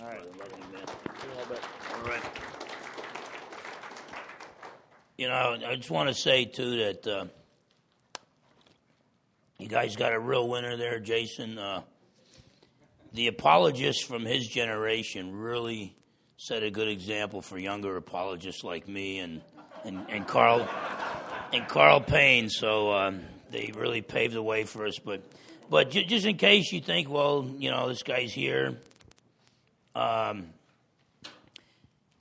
All right. brother. Love you, man. All right. You know, I just want to say too that uh, you guys got a real winner there, Jason. Uh, the apologists from his generation really set a good example for younger apologists like me and and, and Carl and Carl Payne. So um, they really paved the way for us. But but j- just in case you think, well, you know, this guy's here. Um,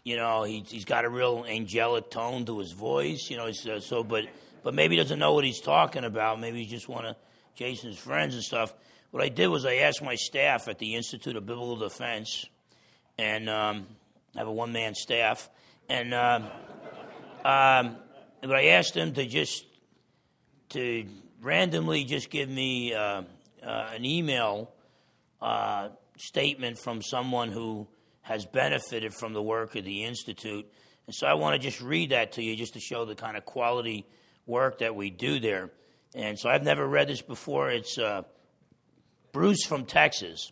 you know, he, he's got a real angelic tone to his voice. You know, so but but maybe he doesn't know what he's talking about. Maybe he's just one of Jason's friends and stuff. What I did was I asked my staff at the Institute of Biblical Defense, and um, I have a one man staff, and um, um, but I asked them to just to randomly just give me uh, uh, an email uh, statement from someone who has benefited from the work of the Institute. And so I want to just read that to you just to show the kind of quality work that we do there. And so I've never read this before. It's uh, Bruce from Texas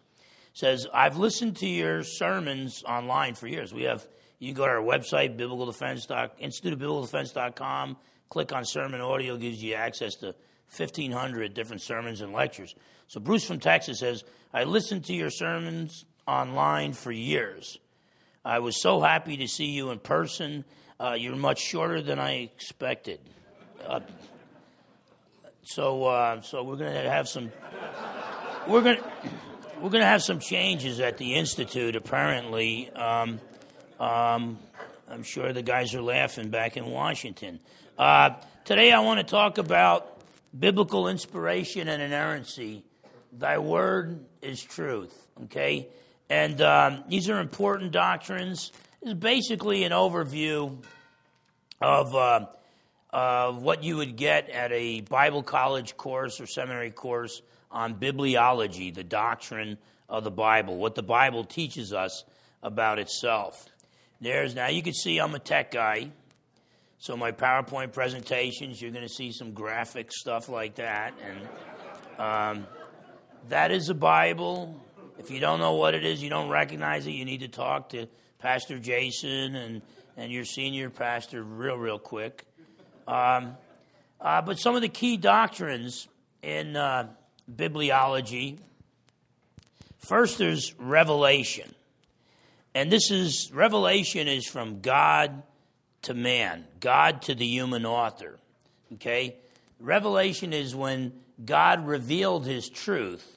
says, I've listened to your sermons online for years. We have, you can go to our website, biblical defense, institute of biblical defense.com, click on sermon audio, gives you access to 1,500 different sermons and lectures. So Bruce from Texas says, I listened to your sermons online for years. I was so happy to see you in person. Uh, you're much shorter than I expected. Uh, so, uh, so we're going to have some. We're going we're to have some changes at the institute. Apparently, um, um, I'm sure the guys are laughing back in Washington. Uh, today, I want to talk about biblical inspiration and inerrancy. Thy word is truth. Okay, and um, these are important doctrines. Is basically an overview of. Uh, of what you would get at a Bible college course or seminary course on bibliology, the doctrine of the Bible, what the Bible teaches us about itself. There's now you can see I'm a tech guy, so my PowerPoint presentations you're going to see some graphic stuff like that, and um, that is a Bible. If you don't know what it is, you don't recognize it, you need to talk to Pastor Jason and and your senior pastor real real quick. Um, uh, but some of the key doctrines in uh, bibliology first, there's revelation. And this is revelation is from God to man, God to the human author. Okay? Revelation is when God revealed his truth,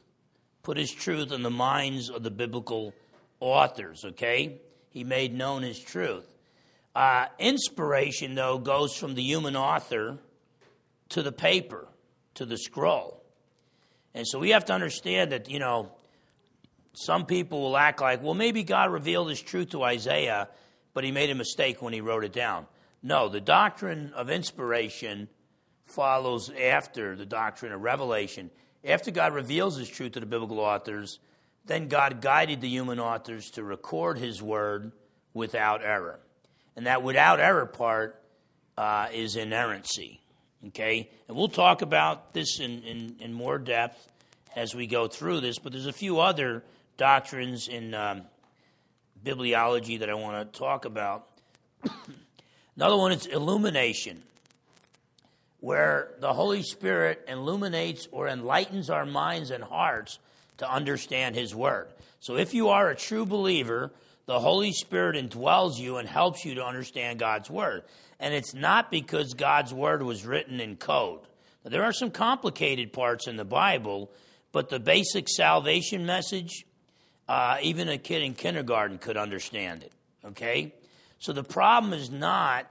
put his truth in the minds of the biblical authors. Okay? He made known his truth. Uh, inspiration, though, goes from the human author to the paper, to the scroll. And so we have to understand that, you know, some people will act like, well, maybe God revealed his truth to Isaiah, but he made a mistake when he wrote it down. No, the doctrine of inspiration follows after the doctrine of revelation. After God reveals his truth to the biblical authors, then God guided the human authors to record his word without error. And that without error part uh, is inerrancy. Okay? And we'll talk about this in, in, in, more depth as we go through this, but there's a few other doctrines in um, bibliology that I want to talk about. Another one is illumination, where the Holy Spirit illuminates or enlightens our minds and hearts to understand His Word. So if you are a true believer, the Holy Spirit indwells you and helps you to understand God's Word. And it's not because God's Word was written in code. Now, there are some complicated parts in the Bible, but the basic salvation message, uh, even a kid in kindergarten could understand it. Okay? So the problem is not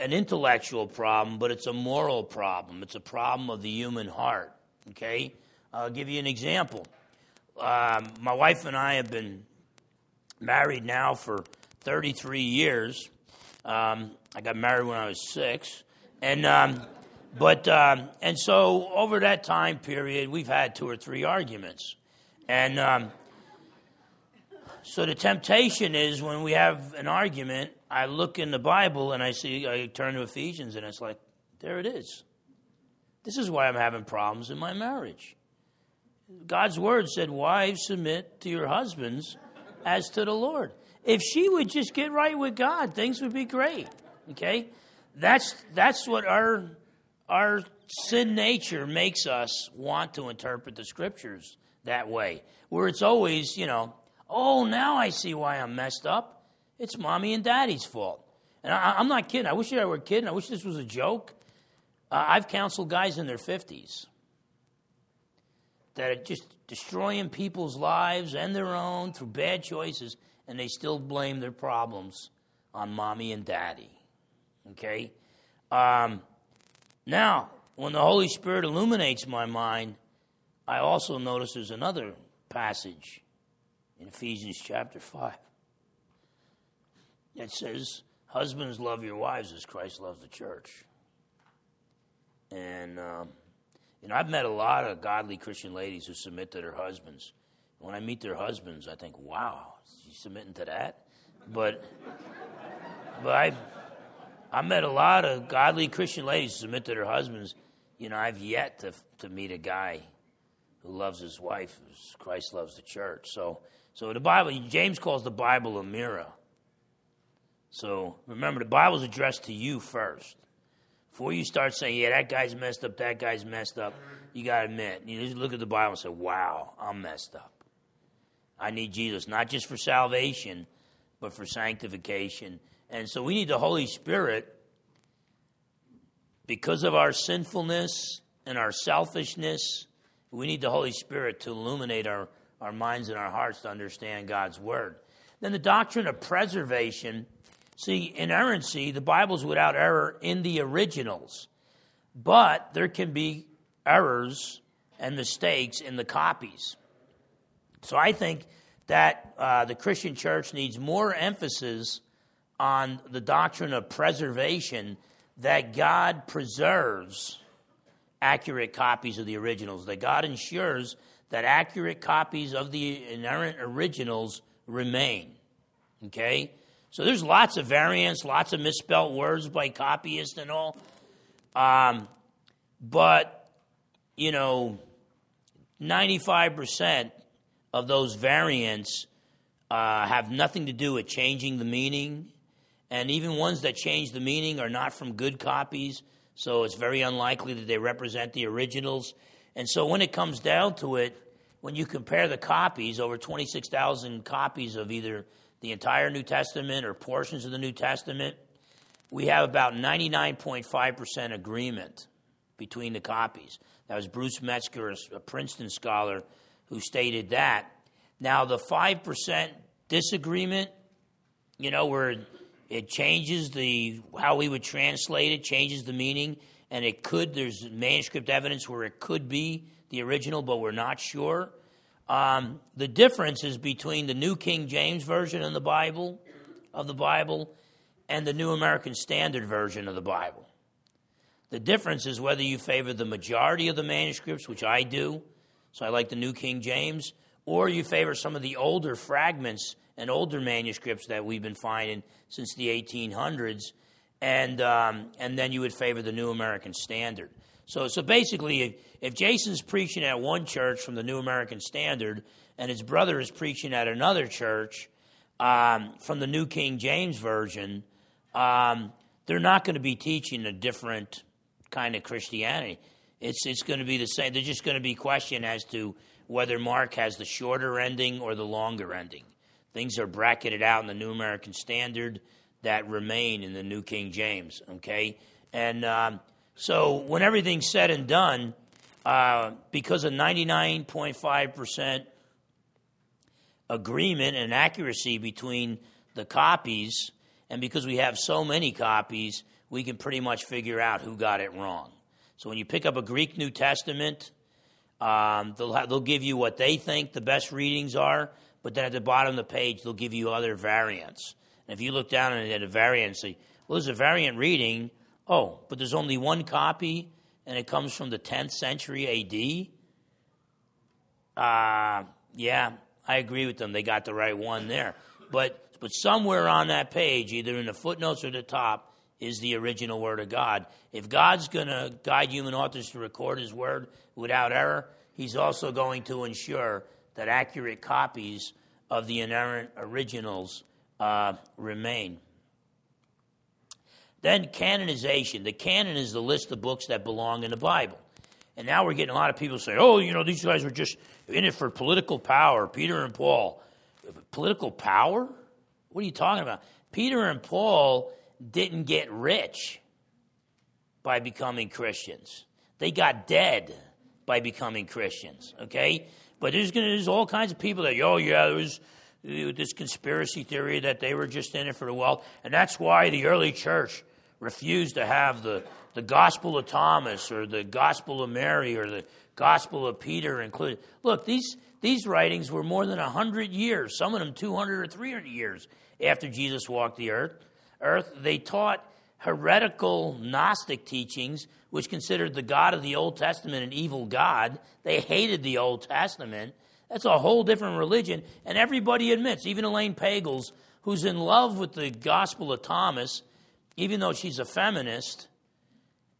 an intellectual problem, but it's a moral problem. It's a problem of the human heart. Okay? I'll give you an example. Um, my wife and I have been married now for 33 years. Um, I got married when I was six, and um, but um, and so over that time period, we've had two or three arguments, and um, so the temptation is when we have an argument, I look in the Bible and I see I turn to Ephesians, and it's like there it is. This is why I'm having problems in my marriage. God's word said, "Wives submit to your husbands." as to the Lord. If she would just get right with God, things would be great. Okay? That's that's what our our sin nature makes us want to interpret the scriptures that way. Where it's always, you know, oh, now I see why I'm messed up. It's mommy and daddy's fault. And I, am not kidding. I wish I were kidding. I wish this was a joke. Uh, I've counseled guys in their 50s that are just destroying people's lives and their own through bad choices, and they still blame their problems on mommy and daddy. Okay? Um, now, when the Holy Spirit illuminates my mind, I also notice there's another passage in Ephesians chapter 5 that says, Husbands, love your wives as Christ loves the church. And, um, I've met a lot of godly Christian ladies who submit to their husbands. When I meet their husbands, I think, wow, she's submitting to that? But, but I, I met a lot of godly Christian ladies who submit to their husbands. You know, I've yet to, to meet a guy who loves his wife as Christ loves the church. So, so the Bible, James calls the Bible a mirror. So remember, the Bible's addressed to you first. Before you start saying, yeah, that guy's messed up, that guy's messed up, you got to admit, you just look at the Bible and say, wow, I'm messed up. I need Jesus, not just for salvation, but for sanctification. And so we need the Holy Spirit because of our sinfulness and our selfishness. We need the Holy Spirit to illuminate our, our minds and our hearts to understand God's Word. Then the doctrine of preservation See, inerrancy, the Bible's without error in the originals, but there can be errors and mistakes in the copies. So I think that uh, the Christian church needs more emphasis on the doctrine of preservation that God preserves accurate copies of the originals, that God ensures that accurate copies of the inerrant originals remain. Okay? So there's lots of variants, lots of misspelled words by copyists and all. Um, but, you know, 95% of those variants uh, have nothing to do with changing the meaning. And even ones that change the meaning are not from good copies. So it's very unlikely that they represent the originals. And so when it comes down to it, when you compare the copies, over 26,000 copies of either the entire New Testament or portions of the New Testament, we have about 99.5% agreement between the copies. That was Bruce Metzger, a Princeton scholar, who stated that. Now, the 5% disagreement, you know, where it changes the how we would translate it, changes the meaning, and it could, there's manuscript evidence where it could be the original, but we're not sure. Um, the difference is between the New King James Version of the Bible, of the Bible, and the New American Standard Version of the Bible. The difference is whether you favor the majority of the manuscripts, which I do, so I like the New King James, or you favor some of the older fragments and older manuscripts that we've been finding since the 1800s, and, um, and then you would favor the New American Standard. So, so basically, if, if Jason's preaching at one church from the New American Standard and his brother is preaching at another church um, from the New King James Version, um, they're not going to be teaching a different kind of Christianity. It's, it's going to be the same. They're just going to be questioned as to whether Mark has the shorter ending or the longer ending. Things are bracketed out in the New American Standard that remain in the New King James, okay? And um, so when everything's said and done, uh, because of 99.5% agreement and accuracy between the copies, and because we have so many copies, we can pretty much figure out who got it wrong. So when you pick up a Greek New Testament, um, they'll, they'll give you what they think the best readings are, but then at the bottom of the page, they'll give you other variants. And if you look down and at a variant say, well, there's a variant reading, Oh, but there's only one copy, and it comes from the 10th century AD? Uh, yeah, I agree with them. They got the right one there. But, but somewhere on that page, either in the footnotes or the top, is the original Word of God. If God's going to guide human authors to record His Word without error, He's also going to ensure that accurate copies of the inerrant originals uh, remain. Then canonization. The canon is the list of books that belong in the Bible. And now we're getting a lot of people say, oh, you know, these guys were just in it for political power, Peter and Paul. Political power? What are you talking about? Peter and Paul didn't get rich by becoming Christians. They got dead by becoming Christians, okay? But there's, gonna, there's all kinds of people that, oh, yeah, there was uh, this conspiracy theory that they were just in it for the wealth. And that's why the early church refused to have the, the Gospel of Thomas or the Gospel of Mary or the Gospel of Peter included. Look, these, these writings were more than 100 years, some of them 200 or 300 years after Jesus walked the earth. earth. They taught heretical Gnostic teachings, which considered the God of the Old Testament an evil God. They hated the Old Testament. That's a whole different religion. And everybody admits, even Elaine Pagels, who's in love with the Gospel of Thomas, even though she's a feminist,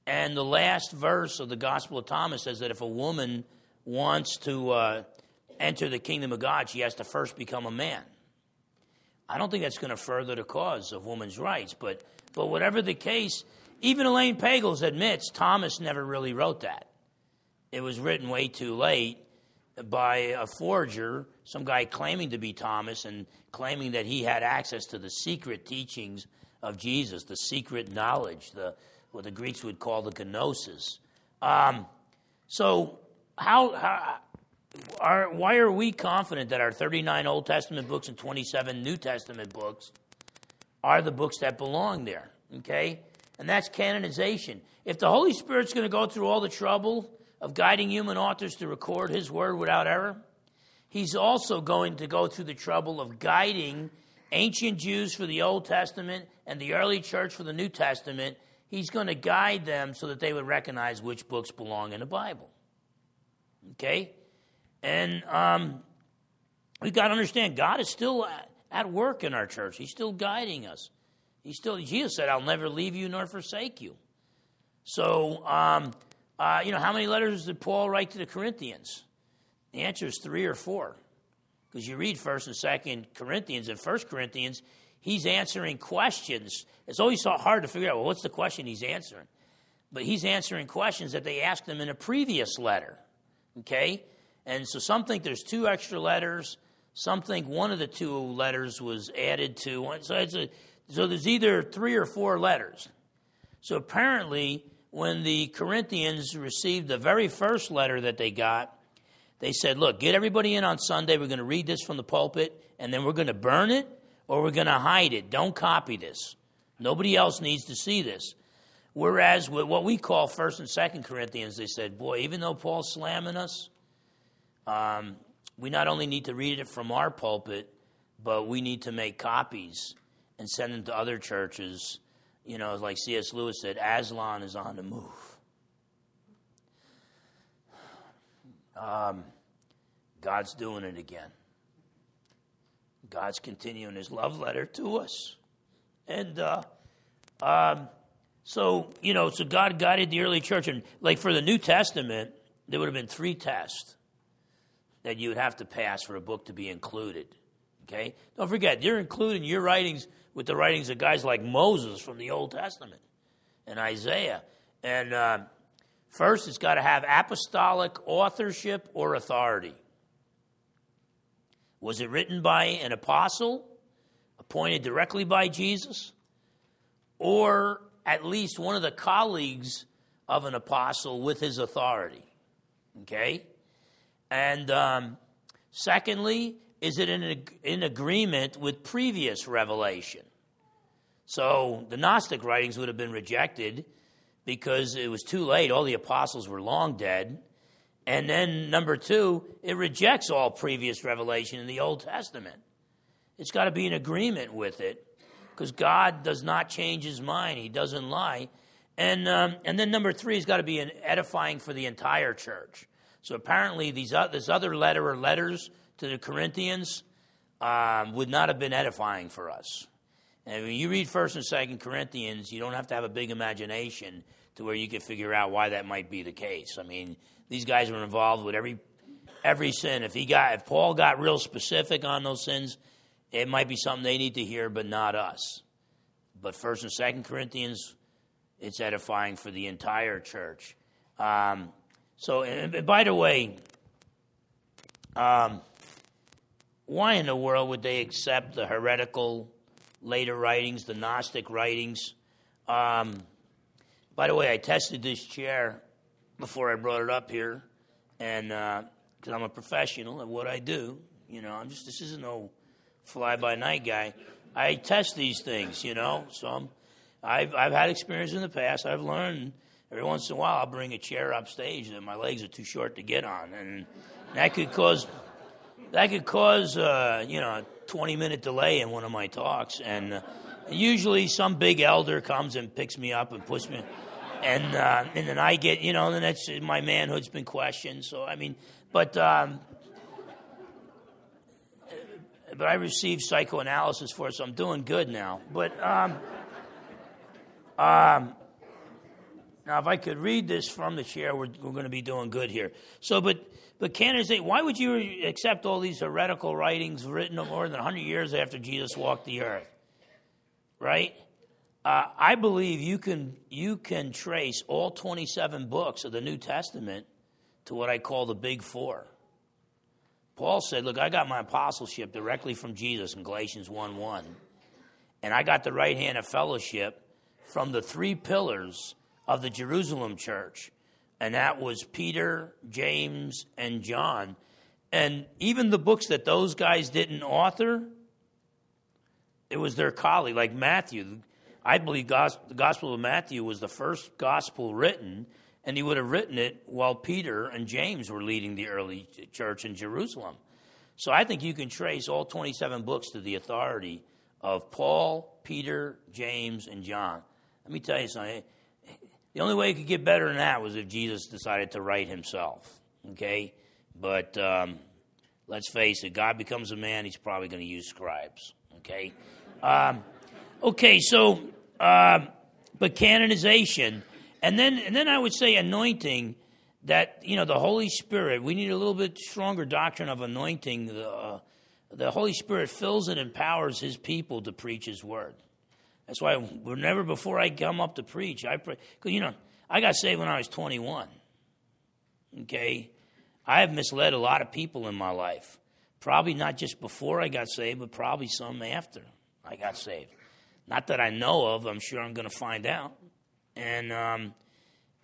and the last verse of the Gospel of Thomas says that if a woman wants to uh, enter the kingdom of God, she has to first become a man. I don't think that's going to further the cause of women's rights, but, but whatever the case, even Elaine Pagels admits Thomas never really wrote that. It was written way too late by a forger, some guy claiming to be Thomas and claiming that he had access to the secret teachings of Jesus, the secret knowledge, the, what the Greeks would call the gnosis. Um, so, how, how are, why are we confident that our 39 Old Testament books and 27 New Testament books are the books that belong there? Okay? And that's canonization. If the Holy Spirit's going to go through all the trouble of guiding human authors to record His Word without error, He's also going to go through the trouble of guiding ancient Jews for the Old Testament and the early church for the New Testament. He's going to guide them so that they would recognize which books belong in the Bible. Okay? And um, we've got to understand God is still at work in our church. He's still guiding us. He still, Jesus said, I'll never leave you nor forsake you. So, um, uh, you know, how many letters did Paul write to the Corinthians? The answer is three or four. Because you read 1st and 2nd Corinthians and 1st Corinthians, he's answering questions. It's always so hard to figure out, well, what's the question he's answering? But he's answering questions that they asked him in a previous letter. Okay? And so some think there's two extra letters. Some think one of the two letters was added to one. So, it's a, so there's either three or four letters. So apparently, when the Corinthians received the very first letter that they got, they said, Look, get everybody in on Sunday. We're going to read this from the pulpit, and then we're going to burn it or we're going to hide it. Don't copy this. Nobody else needs to see this. Whereas with what we call First and Second Corinthians, they said, "Boy, even though Paul's slamming us, um, we not only need to read it from our pulpit, but we need to make copies and send them to other churches. You know, like C.S. Lewis said, Aslan is on the move. Um, God's doing it again. God's continuing his love letter to us. And uh, um, so, you know, so God guided the early church. And like for the New Testament, there would have been three tests that you would have to pass for a book to be included. Okay? Don't forget, you're including your writings with the writings of guys like Moses from the Old Testament and Isaiah. And uh, first, it's got to have apostolic authorship or authority. Was it written by an apostle, appointed directly by Jesus, or at least one of the colleagues of an apostle with his authority? Okay? And um, secondly, is it in, in agreement with previous revelation? So the Gnostic writings would have been rejected because it was too late. All the apostles were long dead. And then, number two, it rejects all previous revelation in the Old Testament. It's got to be in agreement with it because God does not change his mind, he doesn't lie. And, um, and then, number three, it's got to be edifying for the entire church. So apparently, these, uh, this other letter or letters to the Corinthians um, would not have been edifying for us. And when you read 1st and 2nd Corinthians, you don't have to have a big imagination to where you can figure out why that might be the case. I mean, these guys were involved with every every sin. If he got, if Paul got real specific on those sins, it might be something they need to hear, but not us. But First and Second Corinthians, it's edifying for the entire church. Um, so, and by the way, um, why in the world would they accept the heretical later writings, the Gnostic writings? Um, by the way, I tested this chair before I brought it up here, and because uh, I'm a professional at what I do, you know, I'm just this isn't no fly by night guy. I test these things, you know. So I'm, I've I've had experience in the past. I've learned every once in a while I'll bring a chair up stage that my legs are too short to get on, and that could cause that could cause uh, you know a 20 minute delay in one of my talks, and uh, usually some big elder comes and picks me up and puts me, and uh, and then I get you know then that's my manhood's been questioned. So I mean, but. Um, but I received psychoanalysis for it, so I'm doing good now. But um, um, now, if I could read this from the chair, we're, we're going to be doing good here. So, but but canonization, why would you accept all these heretical writings written more than 100 years after Jesus walked the earth? Right? Uh, I believe you can, you can trace all 27 books of the New Testament to what I call the Big Four. Paul said, Look, I got my apostleship directly from Jesus in Galatians 1 1. And I got the right hand of fellowship from the three pillars of the Jerusalem church and that was Peter, James, and John. And even the books that those guys didn't author, it was their colleague, like Matthew. I believe the Gospel of Matthew was the first gospel written, and he would have written it while Peter and James were leading the early church in Jerusalem. So I think you can trace all 27 books to the authority of Paul, Peter, James, and John. Let me tell you something. The only way it could get better than that was if Jesus decided to write himself. Okay? But um, let's face it, God becomes a man, he's probably going to use scribes. Okay? Um, okay, so, uh, but canonization. And then, and then I would say anointing that, you know, the Holy Spirit, we need a little bit stronger doctrine of anointing. The, uh, the Holy Spirit fills and empowers his people to preach his word. That's why whenever before I come up to preach, I pray. Because, you know, I got saved when I was 21. Okay? I have misled a lot of people in my life. Probably not just before I got saved, but probably some after I got saved. Not that I know of. I'm sure I'm going to find out. And um,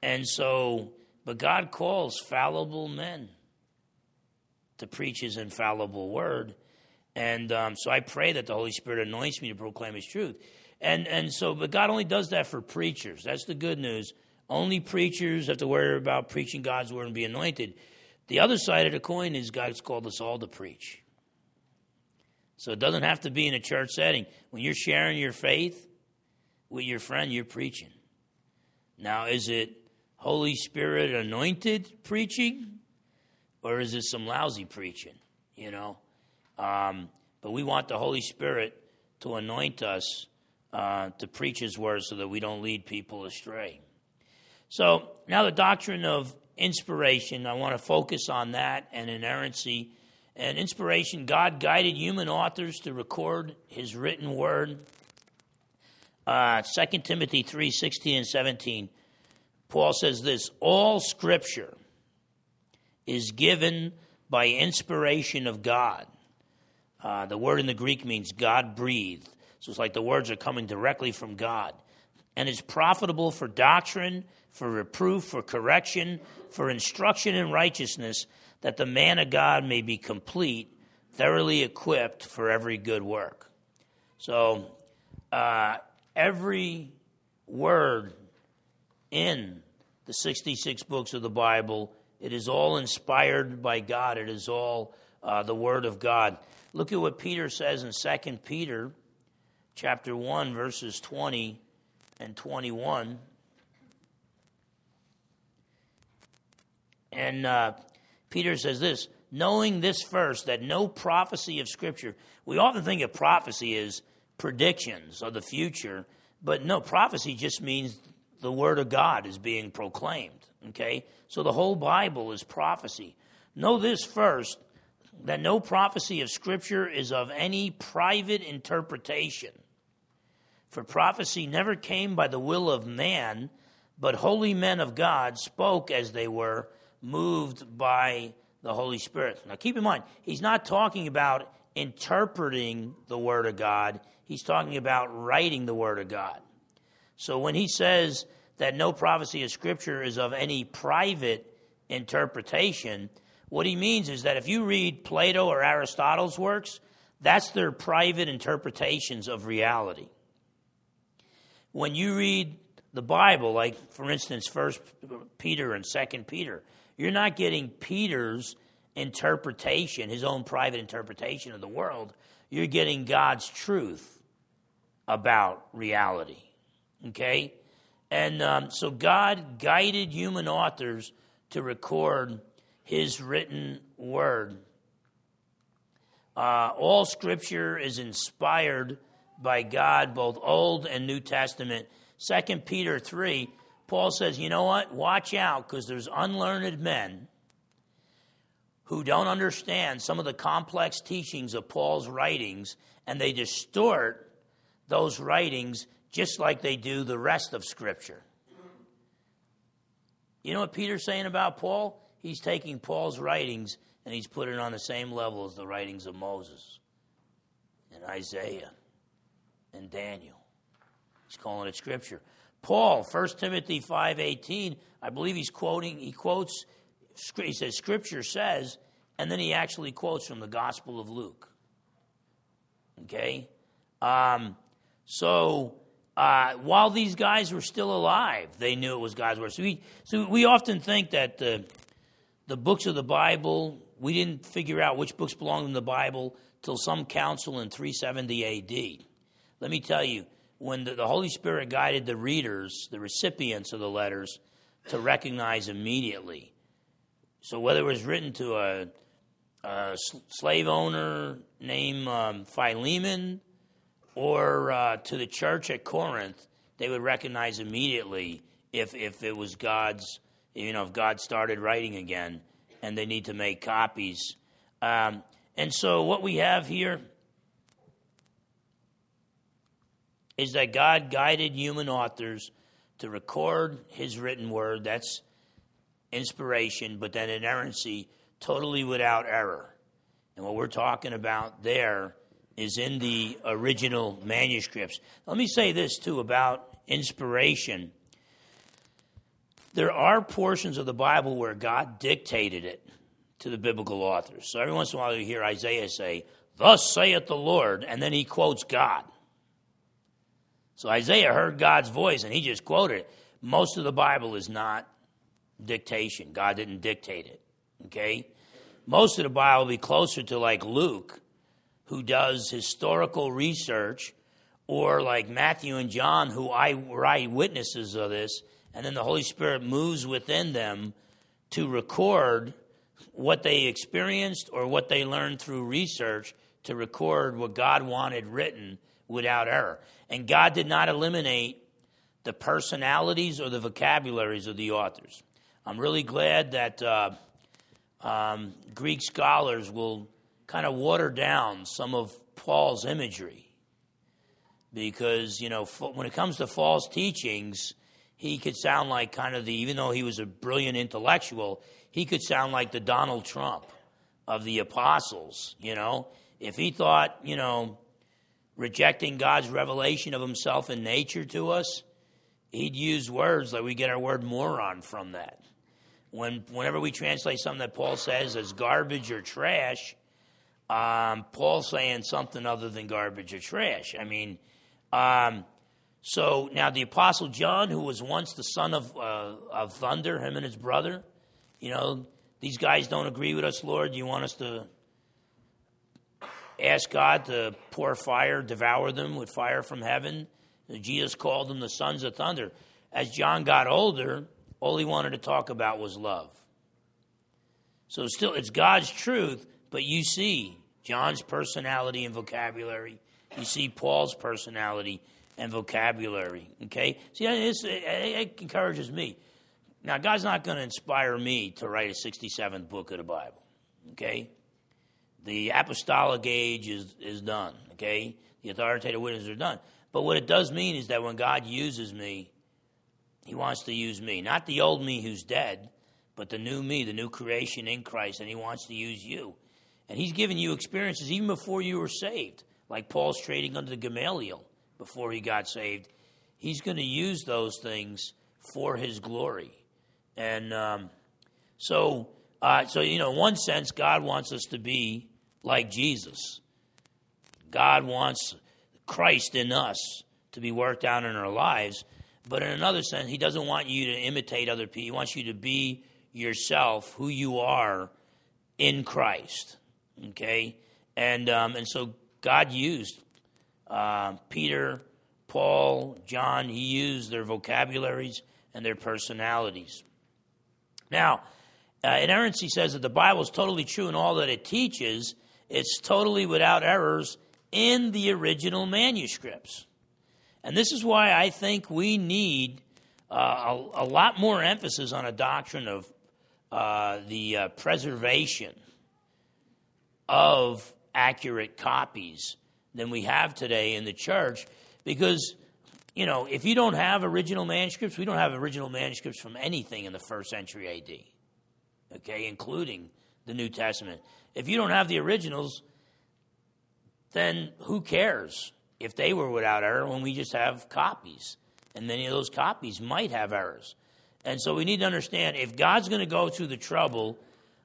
and so, but God calls fallible men to preach His infallible word. And um, so I pray that the Holy Spirit anoints me to proclaim His truth. And, and so, but God only does that for preachers. That's the good news. Only preachers have to worry about preaching God's word and be anointed. The other side of the coin is God's called us all to preach. So it doesn't have to be in a church setting. When you're sharing your faith with your friend, you're preaching. Now, is it Holy Spirit anointed preaching or is it some lousy preaching? You know? Um, but we want the Holy Spirit to anoint us uh, to preach his word so that we don't lead people astray. So now the doctrine of inspiration, I want to focus on that and inerrancy. And inspiration, God guided human authors to record his written word. Uh, 2 Timothy 3 16 and 17, Paul says this All scripture is given by inspiration of God. Uh, the word in the Greek means God breathed. So it's like the words are coming directly from God. And is profitable for doctrine, for reproof, for correction, for instruction in righteousness, that the man of God may be complete, thoroughly equipped for every good work. So uh, every word in the 66 books of the Bible, it is all inspired by God. It is all uh, the Word of God. Look at what Peter says in 2 Peter chapter 1, verses 20 and 21. And uh, Peter says this knowing this first, that no prophecy of Scripture, we often think of prophecy as predictions of the future, but no, prophecy just means the Word of God is being proclaimed. Okay? So the whole Bible is prophecy. Know this first that no prophecy of Scripture is of any private interpretation. For prophecy never came by the will of man, but holy men of God spoke as they were moved by the Holy Spirit. Now keep in mind, he's not talking about interpreting the Word of God, he's talking about writing the Word of God. So when he says that no prophecy of Scripture is of any private interpretation, what he means is that if you read Plato or Aristotle's works, that's their private interpretations of reality. When you read the Bible, like for instance, First Peter and Second Peter, you're not getting Peter's interpretation, his own private interpretation of the world. You're getting God's truth about reality. Okay? And um, so God guided human authors to record his written word. Uh, all scripture is inspired by God, both Old and New Testament. Second Peter 3, Paul says, you know what? Watch out, because there's unlearned men who don't understand some of the complex teachings of Paul's writings, and they distort those writings just like they do the rest of Scripture. You know what Peter's saying about Paul? He's taking Paul's writings and he's putting it on the same level as the writings of Moses and Isaiah and Daniel. He's calling it Scripture. Paul, 1 Timothy 5.18, I believe he's quoting, he quotes, he says, Scripture says, and then he actually quotes from the Gospel of Luke. Okay? Um, so uh, while these guys were still alive, they knew it was God's word. So we, so we often think that the, the books of the Bible, we didn't figure out which books belonged in the Bible till some council in 370 AD. Let me tell you, when the, the Holy Spirit guided the readers, the recipients of the letters, to recognize immediately. So whether it was written to a, a slave owner named um, Philemon, or uh, to the church at Corinth, they would recognize immediately if, if it was God's, you know, if God started writing again and they need to make copies. Um, and so what we have here is that God guided human authors to record his written word. That's inspiration, but then inerrancy, totally without error. And what we're talking about there is in the original manuscripts. Let me say this too about inspiration. There are portions of the Bible where God dictated it to the biblical authors. So every once in a while you hear Isaiah say, Thus saith the Lord, and then he quotes God. So Isaiah heard God's voice and he just quoted it. Most of the Bible is not dictation. God didn't dictate it. Okay? Most of the Bible will be closer to like Luke, who does historical research, or like Matthew and John, who I were eyewitnesses of this, and then the Holy Spirit moves within them to record what they experienced or what they learned through research to record what God wanted written without error. And God did not eliminate the personalities or the vocabularies of the authors. I'm really glad that uh, um, Greek scholars will kind of water down some of Paul's imagery. Because, you know, when it comes to false teachings, he could sound like kind of the, even though he was a brilliant intellectual, he could sound like the Donald Trump of the apostles, you know. If he thought, you know, rejecting God's revelation of himself in nature to us, he'd use words like we get our word moron from that. When, whenever we translate something that Paul says as garbage or trash, um, Paul saying something other than garbage or trash. I mean, um, so now the Apostle John, who was once the son of, uh, of thunder, him and his brother, you know, these guys don't agree with us, Lord. You want us to ask God to pour fire, devour them with fire from heaven? Jesus called them the sons of thunder. As John got older, all he wanted to talk about was love. So still, it's God's truth, but you see John's personality and vocabulary. You see Paul's personality and vocabulary. Okay? See, it, encourages me. Now, God's not going to inspire me to write a 67th book of the Bible. Okay? The apostolic age is, is done. Okay? The authoritative witnesses are done. But what it does mean is that when God uses me, He wants to use me. Not the old me who's dead, but the new me, the new creation in Christ, and He wants to use you. And He's given you experiences even before you were saved, like Paul's trading under Gamaliel before he got saved. He's going to use those things for His glory. And um, so, uh, so you know, in one sense, God wants us to be like Jesus. God wants Christ in us to be worked out in our lives. But in another sense, He doesn't want you to imitate other people. He wants you to be yourself, who you are in Christ. Okay? And, um, and so God used uh, Peter, Paul, John, He used their vocabularies and their personalities. Now, uh, inerrancy says that the Bible is totally true in all that it teaches. It's totally without errors in the original manuscripts. And this is why I think we need uh, a, a, lot more emphasis on a doctrine of uh, the uh, preservation of accurate copies than we have today in the church because you know if you don't have original manuscripts we don't have original manuscripts from anything in the first century AD okay including the New Testament if you don't have the originals then who cares if they were without error when we just have copies? And many of those copies might have errors. And so we need to understand if God's going to go through the trouble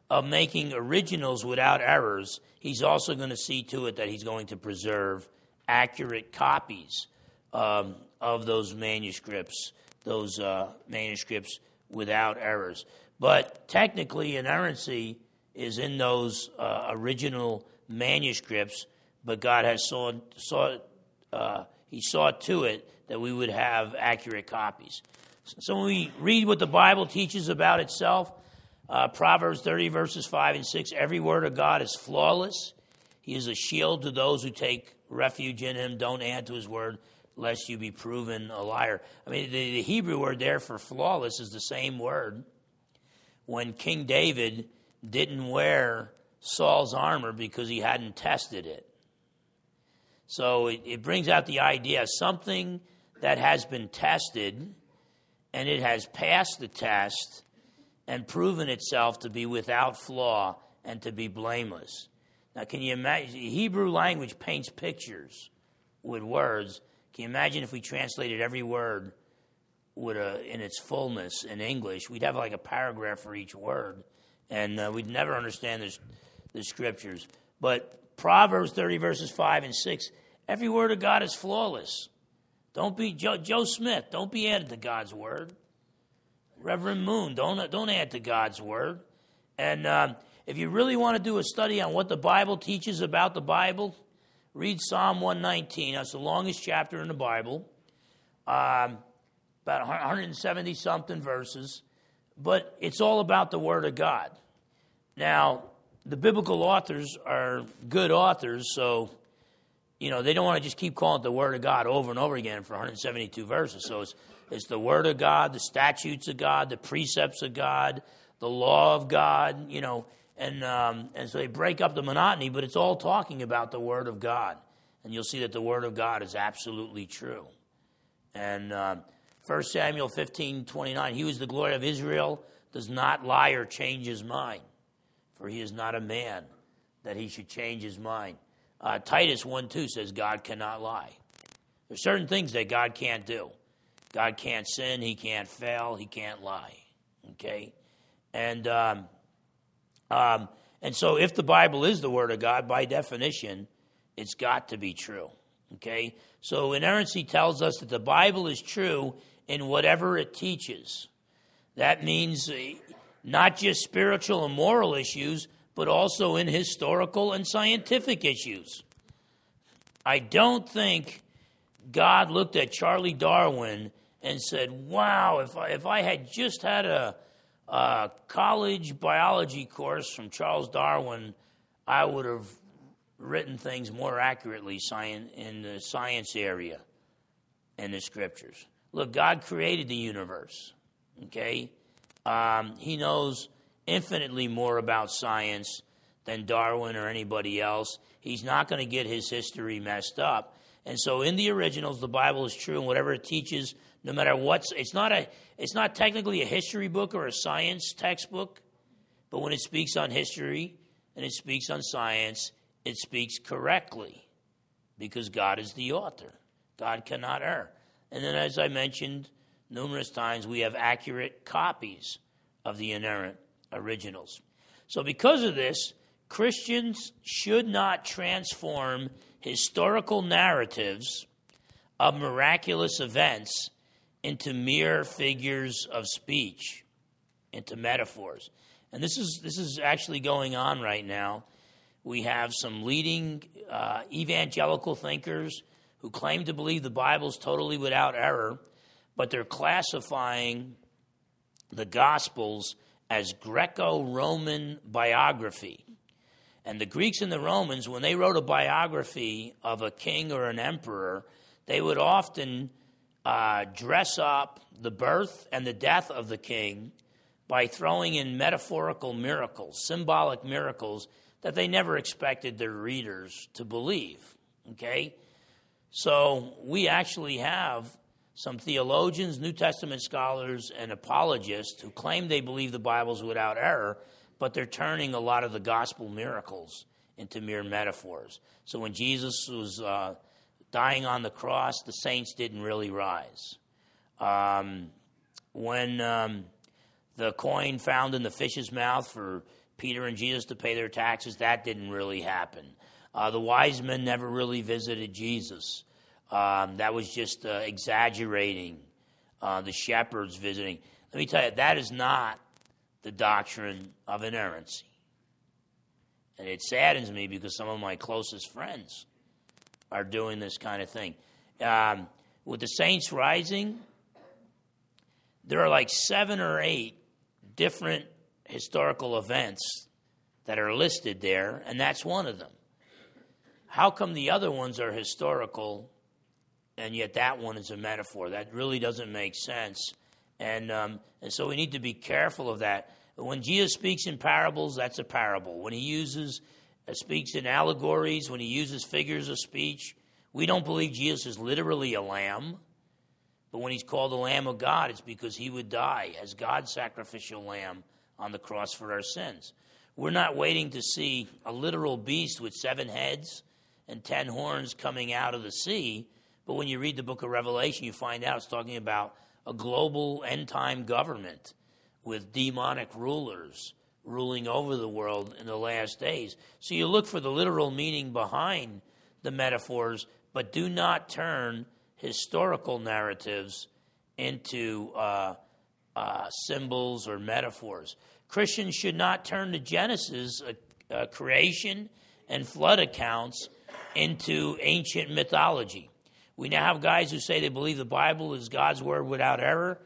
of making originals without errors, He's also going to see to it that He's going to preserve accurate copies um, of those manuscripts, those uh, manuscripts without errors. But technically, inerrancy is in those uh, original manuscripts but God has saw, saw uh, He saw to it that we would have accurate copies. So when we read what the Bible teaches about itself, uh, Proverbs 30, verses 5 and 6, every word of God is flawless. He is a shield to those who take refuge in Him. Don't add to His word, lest you be proven a liar. I mean, the, the Hebrew word there for flawless is the same word. When King David didn't wear Saul's armor because he hadn't tested it. So it, it brings out the idea something that has been tested and it has passed the test and proven itself to be without flaw and to be blameless. Now, can you imagine? Hebrew language paints pictures with words. Can you imagine if we translated every word with a, in its fullness in English? We'd have like a paragraph for each word, and uh, we'd never understand the, the scriptures. But Proverbs 30, verses 5 and 6 Every word of God is flawless. Don't be Joe, Joe Smith. Don't be added to God's word. Reverend Moon, don't don't add to God's word. And um, if you really want to do a study on what the Bible teaches about the Bible, read Psalm 119. That's the longest chapter in the Bible, um, about 170 something verses. But it's all about the Word of God. Now, the biblical authors are good authors, so you know, they don't want to just keep calling it the Word of God over and over again for 172 verses. So it's, it's the Word of God, the statutes of God, the precepts of God, the law of God, you know, and, um, and so they break up the monotony, but it's all talking about the Word of God. And you'll see that the Word of God is absolutely true. And um, 1 Samuel 15 29, he was the glory of Israel, does not lie or change his mind, for he is not a man that he should change his mind. Uh, Titus 1 2 says God cannot lie. There's certain things that God can't do. God can't sin, He can't fail, He can't lie. Okay? And, um, um, and so if the Bible is the Word of God, by definition, it's got to be true. Okay? So inerrancy tells us that the Bible is true in whatever it teaches. That means not just spiritual and moral issues, but also in historical and scientific issues. I don't think God looked at Charlie Darwin and said, Wow, if I, if I had just had a, a college biology course from Charles Darwin, I would have written things more accurately in the science area in the scriptures. Look, God created the universe, okay? Um, he knows infinitely more about science than Darwin or anybody else. He's not going to get his history messed up. And so in the originals, the Bible is true, and whatever it teaches, no matter what's, it's not a, it's not technically a history book or a science textbook, but when it speaks on history and it speaks on science, it speaks correctly because God is the author. God cannot err. And then, as I mentioned numerous times, we have accurate copies of the inerrant originals. So, because of this, Christians should not transform historical narratives of miraculous events into mere figures of speech, into metaphors. And this is, this is actually going on right now. We have some leading uh, evangelical thinkers who claim to believe the Bible is totally without error, but they're classifying the Gospels as Greco Roman biography. And the Greeks and the Romans, when they wrote a biography of a king or an emperor, they would often uh, dress up the birth and the death of the king by throwing in metaphorical miracles, symbolic miracles that they never expected their readers to believe. Okay? So we actually have some theologians, New Testament scholars, and apologists who claim they believe the Bible is without error, but they're turning a lot of the gospel miracles into mere metaphors. So when Jesus was uh, dying on the cross, the saints didn't really rise. Um, when um, the coin found in the fish's mouth for Peter and Jesus to pay their taxes, that didn't really happen. Uh, the wise men never really visited Jesus. Um, that was just uh, exaggerating uh, the shepherds visiting. Let me tell you, that is not the doctrine of inerrancy. And it saddens me because some of my closest friends are doing this kind of thing. Um, with the saints rising, there are like seven or eight different historical events that are listed there, and that's one of them. How come the other ones are historical and yet that one is a metaphor? That really doesn't make sense. And, um, and so we need to be careful of that. When Jesus speaks in parables, that's a parable. When he uses, uh, speaks in allegories, when he uses figures of speech, we don't believe Jesus is literally a lamb. But when he's called the Lamb of God, it's because he would die as God's sacrificial lamb on the cross for our sins. We're not waiting to see a literal beast with seven heads and ten horns coming out of the sea. But when you read the book of Revelation, you find out it's talking about a global end time government with demonic rulers ruling over the world in the last days. So you look for the literal meaning behind the metaphors, but do not turn historical narratives into uh, uh, symbols or metaphors. Christians should not turn the Genesis, uh, uh creation, and flood accounts into ancient mythology. We now have guys who say they believe the Bible is God's word without error,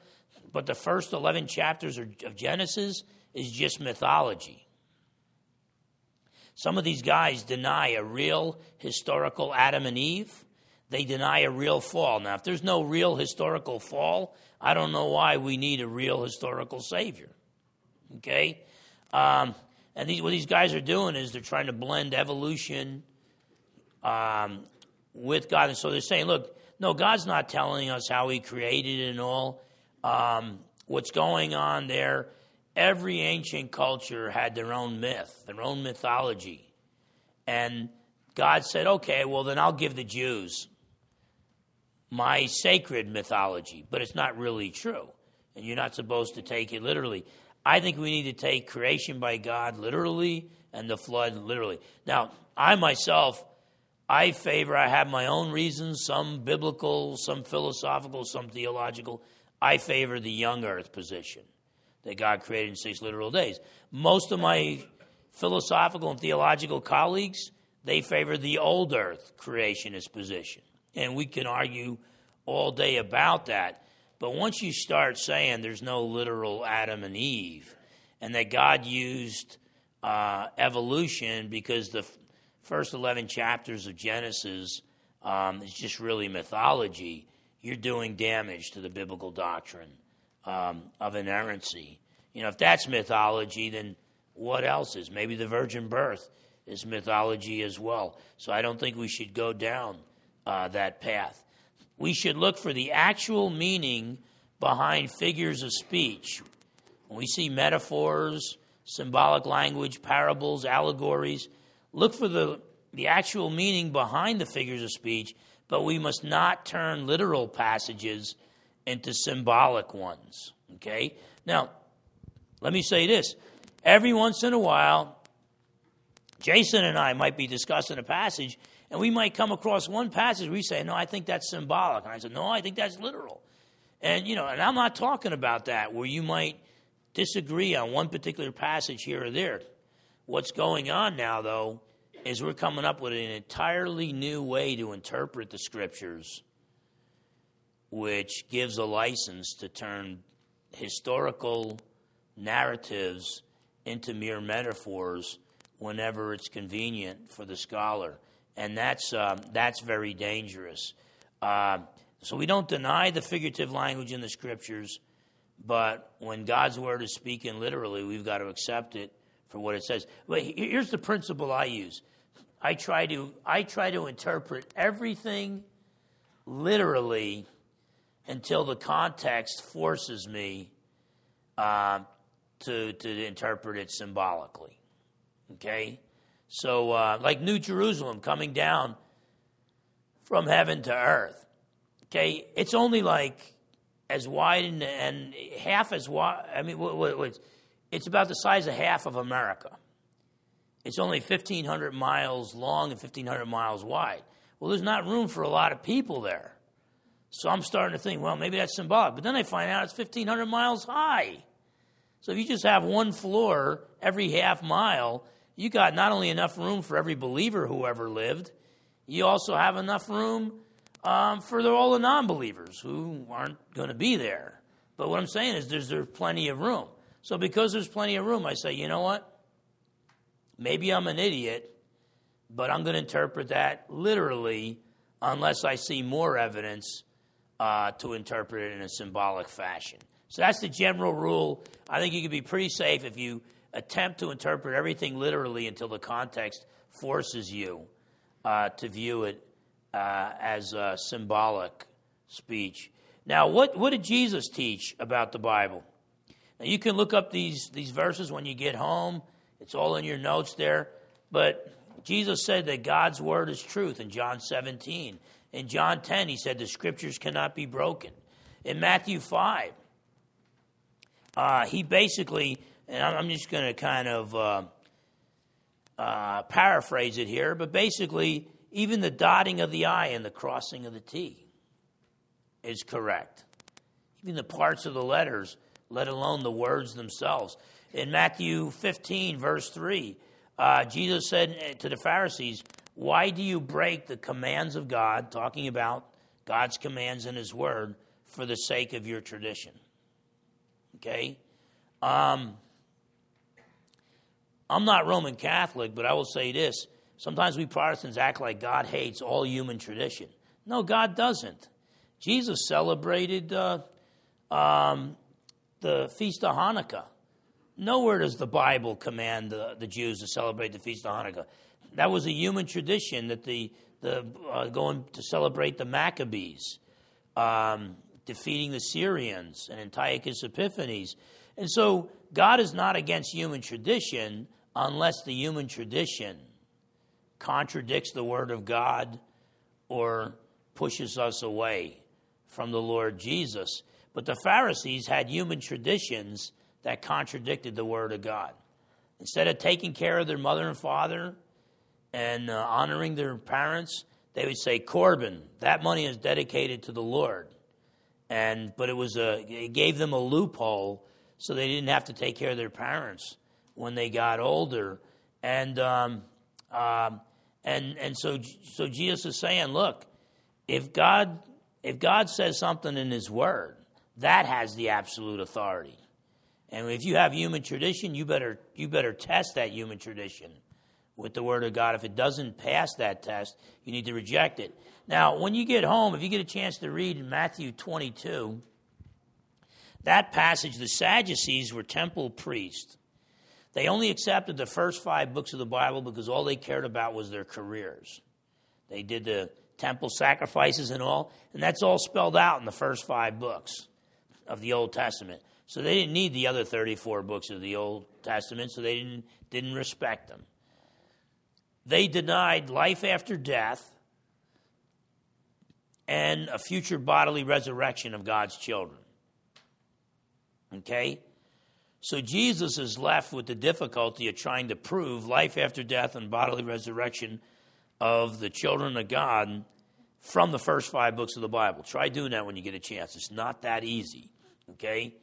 but the first 11 chapters of Genesis is just mythology. Some of these guys deny a real historical Adam and Eve. They deny a real fall. Now, if there's no real historical fall, I don't know why we need a real historical Savior. Okay? Um, and these, what these guys are doing is they're trying to blend evolution um, with God. And so they're saying, look, no, God's not telling us how He created it and all. Um, what's going on there, every ancient culture had their own myth, their own mythology. And God said, okay, well, then I'll give the Jews my sacred mythology, but it's not really true. And you're not supposed to take it literally. I think we need to take creation by God literally and the flood literally. Now, I myself I favor, I have my own reasons, some biblical, some philosophical, some theological. I favor the young earth position that God created in six literal days. Most of my philosophical and theological colleagues, they favor the old earth creationist position. And we can argue all day about that. But once you start saying there's no literal Adam and Eve, and that God used uh, evolution because the first 11 chapters of Genesis um, is just really mythology, you're doing damage to the biblical doctrine um, of inerrancy. You know, if that's mythology, then What else is? Maybe the virgin birth is mythology as well. So I don't think we should go down uh, that path. We should look for the actual meaning behind figures of speech. When we see metaphors, symbolic language, parables, allegories, look for the, the actual meaning behind the figures of speech, but we must not turn literal passages into symbolic ones. Okay? Now, let me say this. Every once in a while, Jason and I might be discussing a passage, and we might come across one passage we say, No, I think that's symbolic. And I said, No, I think that's literal. And, you know, and I'm not talking about that where you might disagree on one particular passage here or there. What's going on now, though, is we're coming up with an entirely new way to interpret the scriptures, which gives a license to turn historical narratives into mere metaphors whenever it's convenient for the scholar. And that's, uh, that's very dangerous. Uh, so we don't deny the figurative language in the scriptures, but when God's word is speaking literally, we've got to accept it for what it says. But here's the principle I use. I try to I try to interpret everything literally until the context forces me uh, to to interpret it symbolically. Okay, so uh, like New Jerusalem coming down from heaven to earth. Okay, it's only like as wide and, and half as wide. I mean, it's about the size of half of America. It's only 1,500 miles long and 1,500 miles wide. Well, there's not room for a lot of people there. So I'm starting to think, well, maybe that's symbolic. But then I find out it's 1,500 miles high. So if you just have one floor every half mile, you got not only enough room for every believer who ever lived, you also have enough room um, for the, all the non believers who aren't going to be there. But what I'm saying is there's, there's plenty of room. So because there's plenty of room, I say, you know what? Maybe I'm an idiot, but I'm going to interpret that literally unless I see more evidence uh, to interpret it in a symbolic fashion. So that's the general rule. I think you can be pretty safe if you attempt to interpret everything literally until the context forces you uh, to view it uh, as a symbolic speech. Now, what, what did Jesus teach about the Bible? Now, you can look up these, these verses when you get home, it's all in your notes there. But Jesus said that God's word is truth in John 17. In John 10, he said the scriptures cannot be broken. In Matthew 5, uh, he basically, and I'm just going to kind of uh, uh, paraphrase it here, but basically, even the dotting of the I and the crossing of the T is correct. Even the parts of the letters let alone the words themselves. In Matthew 15, verse 3, uh, Jesus said to the Pharisees, Why do you break the commands of God, talking about God's commands in His Word, for the sake of your tradition? Okay? Um, I'm not Roman Catholic, but I will say this. Sometimes we Protestants act like God hates all human tradition. No, God doesn't. Jesus celebrated uh, um, the Feast of Hanukkah. Nowhere does the Bible command the, the Jews to celebrate the Feast of Hanukkah. That was a human tradition that the, the uh, going to celebrate the Maccabees, um, defeating the Syrians and Antiochus Epiphanes. And so God is not against human tradition unless the human tradition contradicts the Word of God or pushes us away from the Lord Jesus. But the Pharisees had human traditions that contradicted the Word of God. Instead of taking care of their mother and father and uh, honoring their parents, they would say, Corban, that money is dedicated to the Lord. And, but it, was a, it gave them a loophole so they didn't have to take care of their parents when they got older. And, um, um, and, and so, so Jesus is saying, look, if God, if God says something in His Word, that has the absolute authority. And if you have human tradition, you better, you better test that human tradition with the Word of God. If it doesn't pass that test, you need to reject it. Now, when you get home, if you get a chance to read Matthew 22, that passage, the Sadducees were temple priests. They only accepted the first five books of the Bible because all they cared about was their careers. They did the temple sacrifices and all, and that's all spelled out in the first five books of the Old Testament. So they didn't need the other 34 books of the Old Testament, so they didn't, didn't respect them. They denied life after death and a future bodily resurrection of God's children. Okay? So Jesus is left with the difficulty of trying to prove life after death and bodily resurrection of the children of God from the first five books of the Bible. Try doing that when you get a chance. It's not that easy. Okay?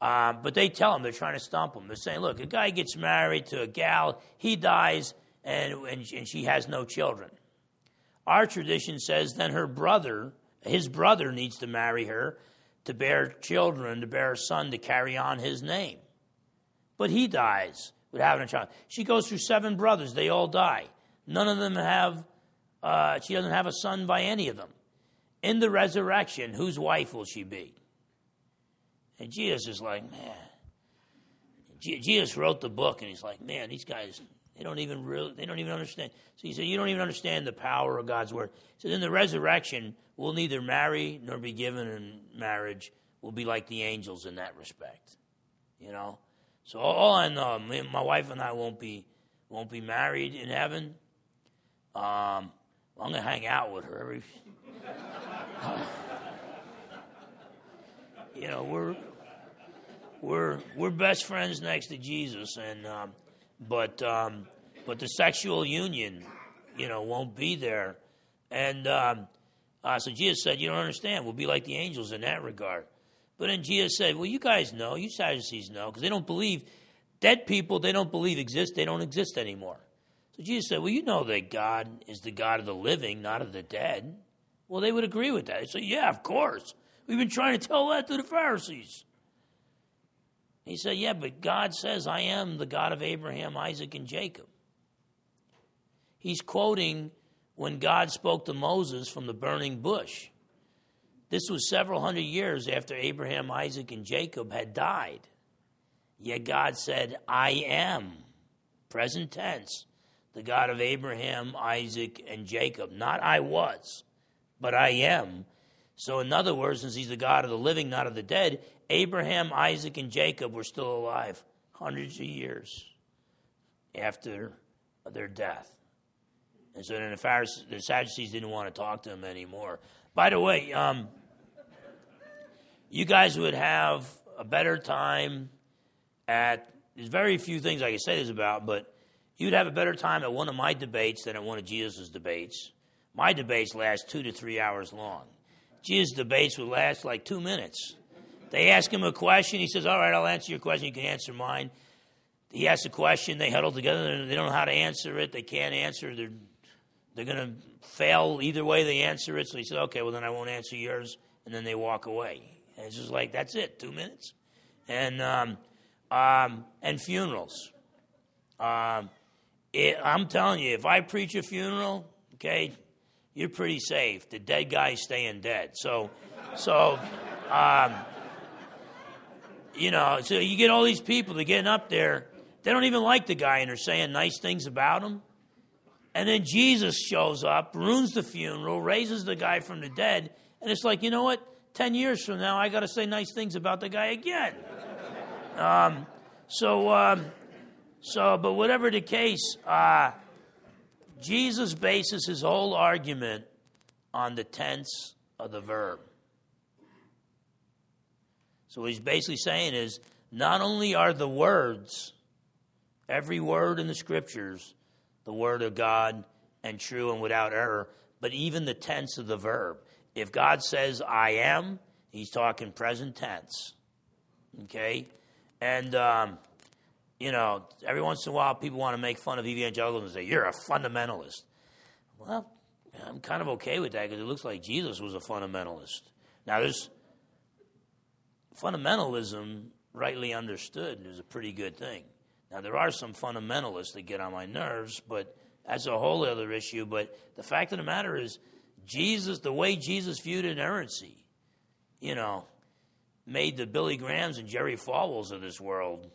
Uh, but they tell him, they're trying to stump him. They're saying, look, a guy gets married to a gal, he dies, and, and, and she has no children. Our tradition says then her brother, his brother, needs to marry her to bear children, to bear a son to carry on his name. But he dies without having a child. She goes through seven brothers, they all die. None of them have, uh, she doesn't have a son by any of them. In the resurrection, whose wife will she be? And Jesus is like, man. Jesus wrote the book, and he's like, man, these guys, they don't even really, they don't even understand. So he said, you don't even understand the power of God's word. So in the resurrection, we'll neither marry nor be given in marriage. We'll be like the angels in that respect, you know. So all I know, my wife and I won't be won't be married in heaven. Um, I'm gonna hang out with her. Every, you know, we're we're we're best friends next to Jesus, and um, but um, but the sexual union, you know, won't be there, and um, uh, so Jesus said, "You don't understand. We'll be like the angels in that regard." But then Jesus said, "Well, you guys know, you Sadducees know, because they don't believe dead people. They don't believe exist. They don't exist anymore." So Jesus said, "Well, you know that God is the God of the living, not of the dead." Well, they would agree with that. They said, "Yeah, of course. We've been trying to tell that to the Pharisees." He said, Yeah, but God says, I am the God of Abraham, Isaac, and Jacob. He's quoting when God spoke to Moses from the burning bush. This was several hundred years after Abraham, Isaac, and Jacob had died. Yet God said, I am, present tense, the God of Abraham, Isaac, and Jacob. Not I was, but I am. So, in other words, since he's the God of the living, not of the dead, Abraham, Isaac, and Jacob were still alive hundreds of years after their death. And so then the, Pharisees, the Sadducees didn't want to talk to him anymore. By the way, um, you guys would have a better time at, there's very few things I can say this about, but you'd have a better time at one of my debates than at one of Jesus' debates. My debates last two to three hours long. Jesus' debates would last like two minutes. They ask him a question. He says, All right, I'll answer your question. You can answer mine. He asks a question. They huddle together. They don't know how to answer it. They can't answer. They're, they're going to fail either way they answer it. So he says, Okay, well, then I won't answer yours. And then they walk away. And it's just like, That's it, two minutes. And, um, um, and funerals. Um, it, I'm telling you, if I preach a funeral, okay, you're pretty safe. The dead guy's staying dead. So, so, um, you know, so you get all these people that getting up there. They don't even like the guy, and they're saying nice things about him. And then Jesus shows up, ruins the funeral, raises the guy from the dead, and it's like, you know what? Ten years from now, I got to say nice things about the guy again. Um, so, um, so, but whatever the case, uh, Jesus bases his whole argument on the tense of the verb. So what he's basically saying is not only are the words, every word in the scriptures, the word of God and true and without error, but even the tense of the verb. If God says, I am, he's talking present tense. Okay? And, um, you know, every once in a while people want to make fun of evangelicals and say, You're a fundamentalist. Well, I'm kind of okay with that because it looks like Jesus was a fundamentalist. Now, there's fundamentalism, rightly understood, is a pretty good thing. Now, there are some fundamentalists that get on my nerves, but that's a whole other issue. But the fact of the matter is, Jesus, the way Jesus viewed inerrancy, you know, made the Billy Grahams and Jerry Falwells of this world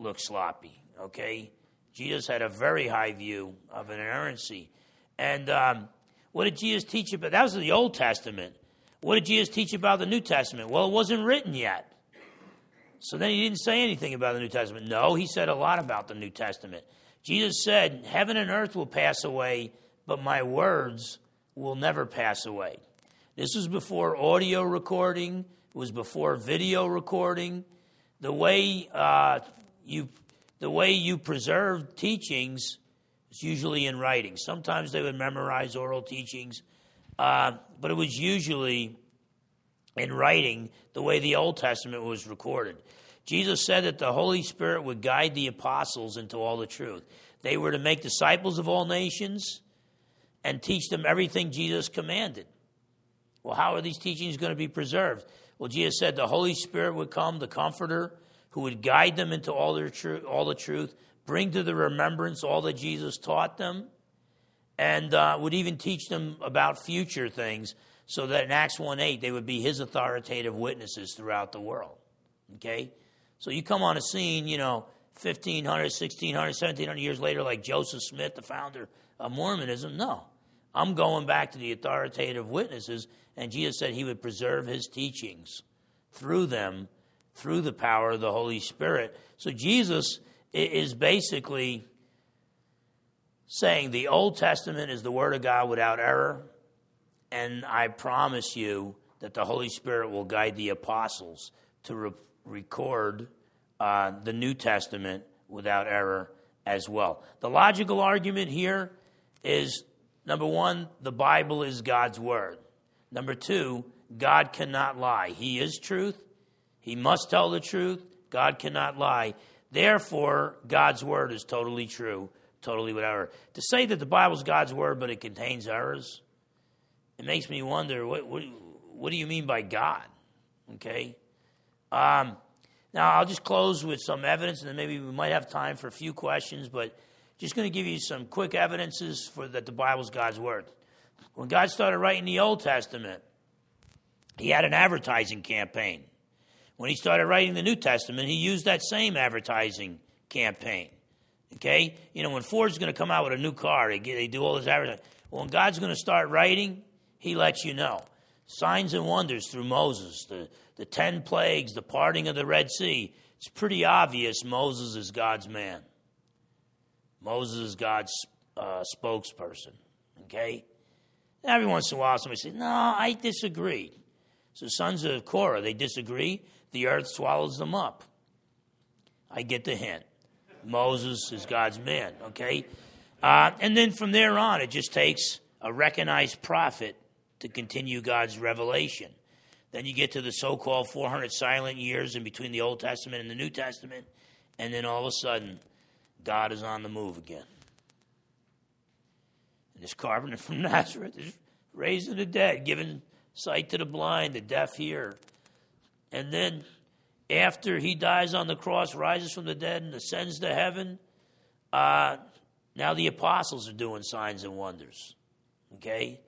look sloppy. Okay? Jesus had a very high view of inerrancy. And um, what did Jesus teach about? That was in the Old Testament. What did Jesus teach about the New Testament? Well, it wasn't written yet. So then he didn't say anything about the New Testament. No, he said a lot about the New Testament. Jesus said, Heaven and earth will pass away, but my words will never pass away. This was before audio recording, it was before video recording. The way uh, you the way you preserve teachings is usually in writing. Sometimes they would memorize oral teachings, uh, but it was usually in writing the way the Old Testament was recorded. Jesus said that the Holy Spirit would guide the apostles into all the truth. They were to make disciples of all nations and teach them everything Jesus commanded. Well, how are these teachings going to be preserved? Well, Jesus said the Holy Spirit would come, the Comforter, who would guide them into all, their all the truth, bring to the remembrance all that Jesus taught them, and uh, would even teach them about future things so that in Acts 1 8, they would be his authoritative witnesses throughout the world. Okay? So you come on a scene, you know, 1500, 1600, 1700 years later, like Joseph Smith, the founder of Mormonism. No. I'm going back to the authoritative witnesses, and Jesus said he would preserve his teachings through them through the power of the Holy Spirit. So Jesus is basically saying the Old Testament is the Word of God without error, and I promise you that the Holy Spirit will guide the apostles to re- record uh, the New Testament without error as well. The logical argument here is number one, the Bible is God's Word. Number two, God cannot lie. He is truth, he must tell the truth. God cannot lie. Therefore, God's word is totally true, totally without To say that the Bible is God's word, but it contains errors, it makes me wonder what, what, what do you mean by God? Okay? Um, now, I'll just close with some evidence, and then maybe we might have time for a few questions, but just going to give you some quick evidences for that the Bible is God's word. When God started writing the Old Testament, he had an advertising campaign. When he started writing the New Testament, he used that same advertising campaign. Okay? You know, when Ford's going to come out with a new car, they, get, they do all this advertising. When God's going to start writing, he lets you know. Signs and wonders through Moses, the, the ten plagues, the parting of the Red Sea. It's pretty obvious Moses is God's man. Moses is God's uh, spokesperson. Okay? Every once in a while, somebody says, No, I disagree. So, sons of Korah, they disagree the earth swallows them up. I get the hint. Moses is God's man, okay? Uh, and then from there on, it just takes a recognized prophet to continue God's revelation. Then you get to the so called 400 silent years in between the Old Testament and the New Testament, and then all of a sudden, God is on the move again. And this carpenter from Nazareth is raising the dead, giving sight to the blind, the deaf hear, and then after he dies on the cross, rises from the dead, and ascends to heaven, uh, now the apostles are doing signs and wonders. Okay?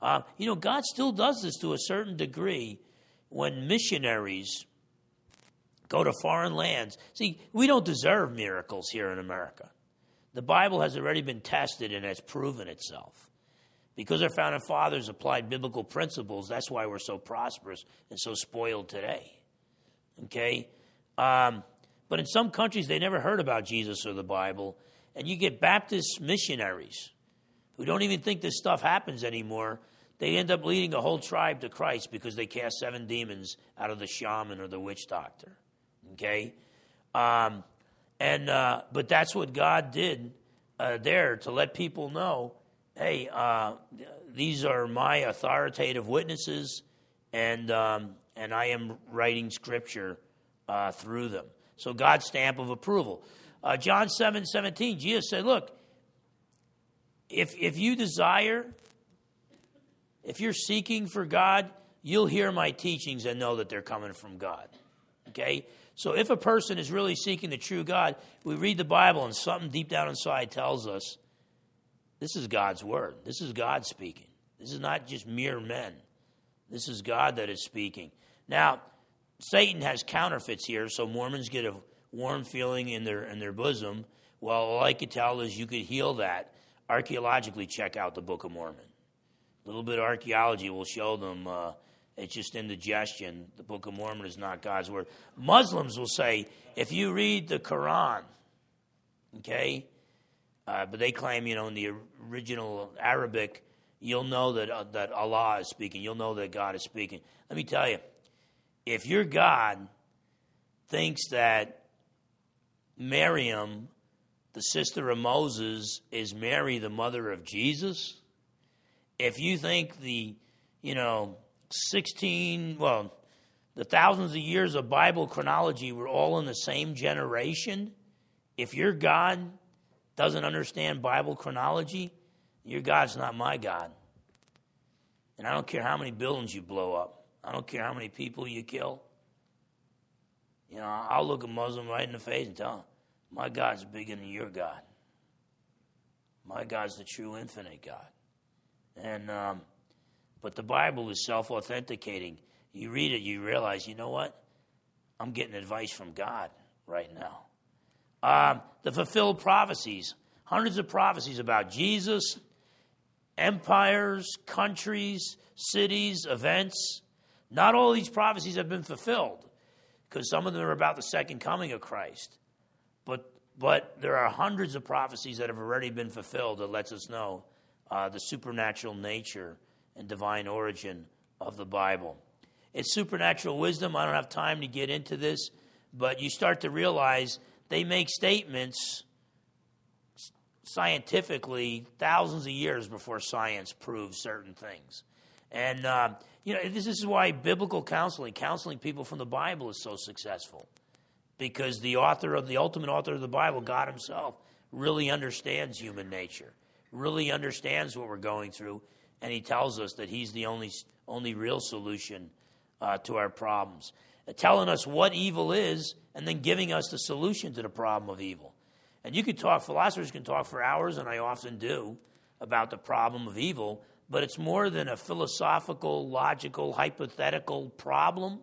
Uh, you know, God still does this to a certain degree when missionaries go to foreign lands. See, we don't deserve miracles here in America. The Bible has already been tested and has proven itself. Because our founding fathers applied biblical principles, that's why we're so prosperous and so spoiled today. Okay? Um, but in some countries, they never heard about Jesus or the Bible. And you get Baptist missionaries who don't even think this stuff happens anymore. They end up leading a whole tribe to Christ because they cast seven demons out of the shaman or the witch doctor. Okay? Um, and, uh, but that's what God did uh, there to let people know hey, uh, these are my authoritative witnesses, and, um, and I am writing scripture uh, through them. So God's stamp of approval. Uh, John 7 17, Jesus said, Look, if, if you desire, if you're seeking for God, you'll hear my teachings and know that they're coming from God. Okay? So if a person is really seeking the true God, we read the Bible and something deep down inside tells us this is God's word. This is God speaking. This is not just mere men. This is God that is speaking. Now, Satan has counterfeits here, so Mormons get a warm feeling in their in their bosom. Well, all I could tell is you could heal that. Archaeologically, check out the Book of Mormon. A little bit of archaeology will show them uh, it's just indigestion. The Book of Mormon is not God's word. Muslims will say if you read the Quran, okay, uh, but they claim you know in the original Arabic, you'll know that uh, that Allah is speaking. You'll know that God is speaking. Let me tell you, if your God thinks that Miriam, the sister of Moses, is Mary, the mother of Jesus, if you think the, you know, 16, well, the thousands of years of Bible chronology were all in the same generation, if your God doesn't understand Bible chronology, your God's not my God. And I don't care how many buildings you blow up. I don't care how many people you kill. You know, I'll look a Muslim right in the face and tell him, My God's bigger than your God. My God's the true infinite God. And, um, but the Bible is self authenticating. You read it, you realize, you know what? I'm getting advice from God right now. Um, the fulfilled prophecies, hundreds of prophecies about Jesus, empires, countries, cities, events. Not all these prophecies have been fulfilled because some of them are about the second coming of Christ. But, but there are hundreds of prophecies that have already been fulfilled that lets us know uh, the supernatural nature and divine origin of the Bible. It's supernatural wisdom. I don't have time to get into this, but you start to realize they make statements scientifically thousands of years before science proves certain things. And uh, you know, this is why biblical counseling, counseling people from the Bible, is so successful. Because the author of the ultimate author of the Bible, God Himself, really understands human nature, really understands what we're going through, and He tells us that He's the only, only real solution uh, to our problems. Telling us what evil is, and then giving us the solution to the problem of evil. And you could talk, philosophers can talk for hours, and I often do, about the problem of evil, but it's more than a philosophical, logical, hypothetical problem.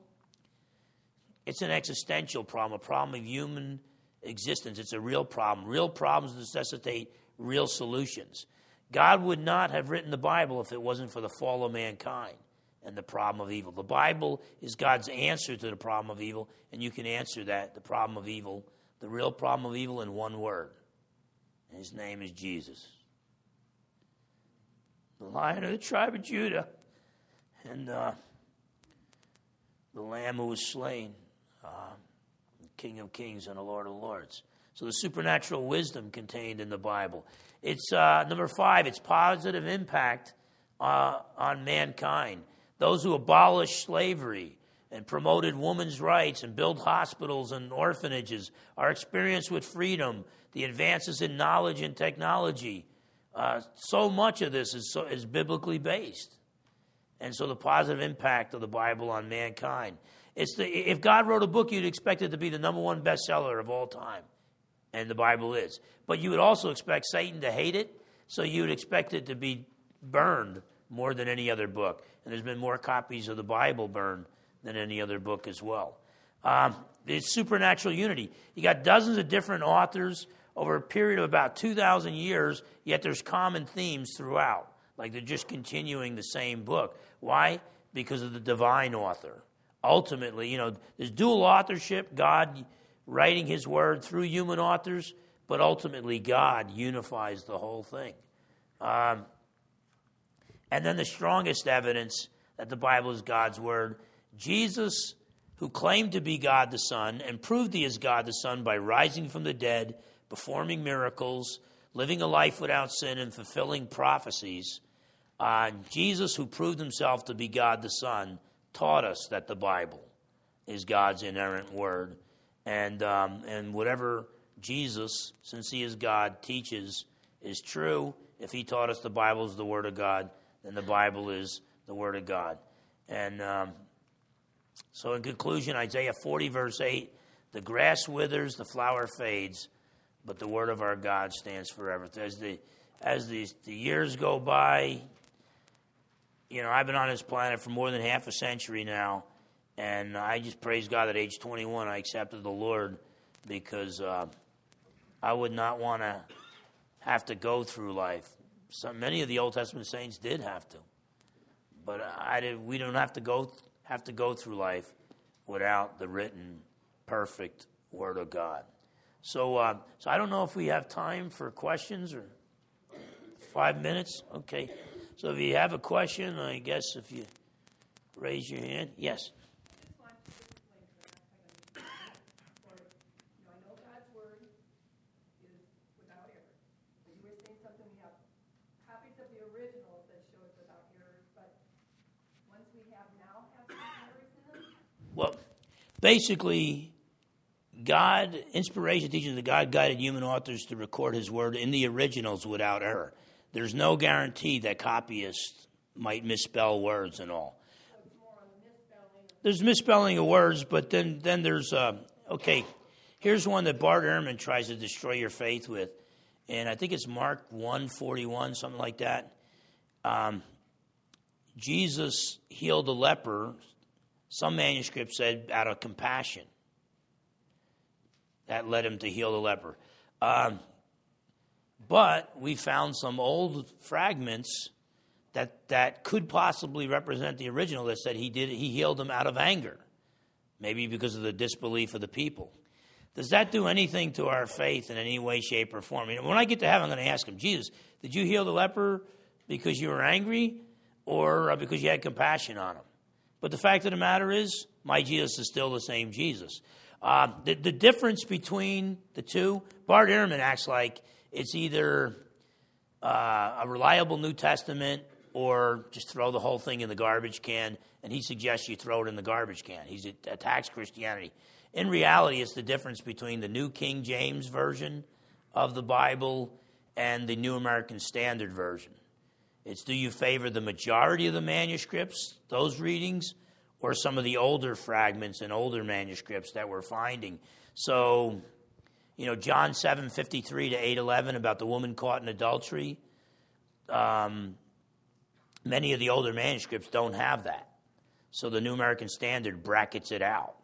It's an existential problem, a problem of human existence. It's a real problem. Real problems necessitate real solutions. God would not have written the Bible if it wasn't for the fall of mankind and the problem of evil. The Bible is God's answer to the problem of evil, and you can answer that, the problem of evil, the real problem of evil, in one word. And his name is Jesus the lion of the tribe of Judah, and uh, the lamb who was slain, uh, King of kings and the Lord of lords. So the supernatural wisdom contained in the Bible. It's uh, number five, its positive impact uh, on mankind. Those who abolished slavery and promoted women's rights and built hospitals and orphanages, our experience with freedom, the advances in knowledge and technology, uh, so much of this is, so, is biblically based. And so the positive impact of the Bible on mankind. It's the, if God wrote a book, you'd expect it to be the number one bestseller of all time. And the Bible is. But you would also expect Satan to hate it, so you would expect it to be burned more than any other book. And there's been more copies of the Bible burned than any other book as well. Um, it's supernatural unity. You got dozens of different authors over a period of about 2,000 years, yet there's common themes throughout. Like they're just continuing the same book. Why? Because of the divine author. Ultimately, you know, there's dual authorship, God writing his word through human authors, but ultimately God unifies the whole thing. Um, and then the strongest evidence that the Bible is God's word Jesus, who claimed to be God the Son and proved he is God the Son by rising from the dead performing miracles, living a life without sin, and fulfilling prophecies, uh, Jesus, who proved himself to be God the Son, taught us that the Bible is God's inerrant word. And, um, and whatever Jesus, since he is God, teaches is true. If he taught us the Bible is the Word of God, then the Bible is the Word of God. And um, so, in conclusion, Isaiah 40, verse 8 the grass withers, the flower fades but the word of our God stands forever. As the as the, the years go by, you know, I've been on this planet for more than half a century now, and I just praise God at age 21 I accepted the Lord, because uh, I would not want to have to go through life. So many of the Old Testament saints did have to, but I did, we don't have to go have to go through life without the written, perfect Word of God. So, uh, so I don't know if we have time for questions or five minutes. Okay. So if you have a question, I guess if you raise your hand, yes. Well, basically, God, inspiration teaches that God guided human authors to record His word in the originals without error. There's no guarantee that copyists might misspell words and all. There's misspelling of words, but then then there's uh, okay. Here's one that Bart Ehrman tries to destroy your faith with, and I think it's Mark one forty one, something like that. Um, Jesus healed a leper. Some manuscripts said out of compassion. That led him to heal the leper. Um, but we found some old fragments that, that could possibly represent the original that said he did he healed them out of anger, maybe because of the disbelief of the people. Does that do anything to our faith in any way, shape, or form? when I get to heaven, I'm going to ask him, Jesus, did you heal the leper because you were angry or uh, because you had compassion on him? But the fact of the matter is, my Jesus is still the same Jesus. Uh, the, the difference between the two, Bart Ehrman acts like it's either uh, a reliable New Testament or just throw the whole thing in the garbage can, and he suggests you throw it in the garbage can. He attacks Christianity. In reality, it's the difference between the New King James Version of the Bible and the New American Standard Version. It's do you favor the majority of the manuscripts, those readings, or some of the older fragments and older manuscripts that we're finding? So you know, John 7 53 to 8 11 about the woman caught in adultery. Um, many of the older manuscripts don't have that. So the New American Standard brackets it out.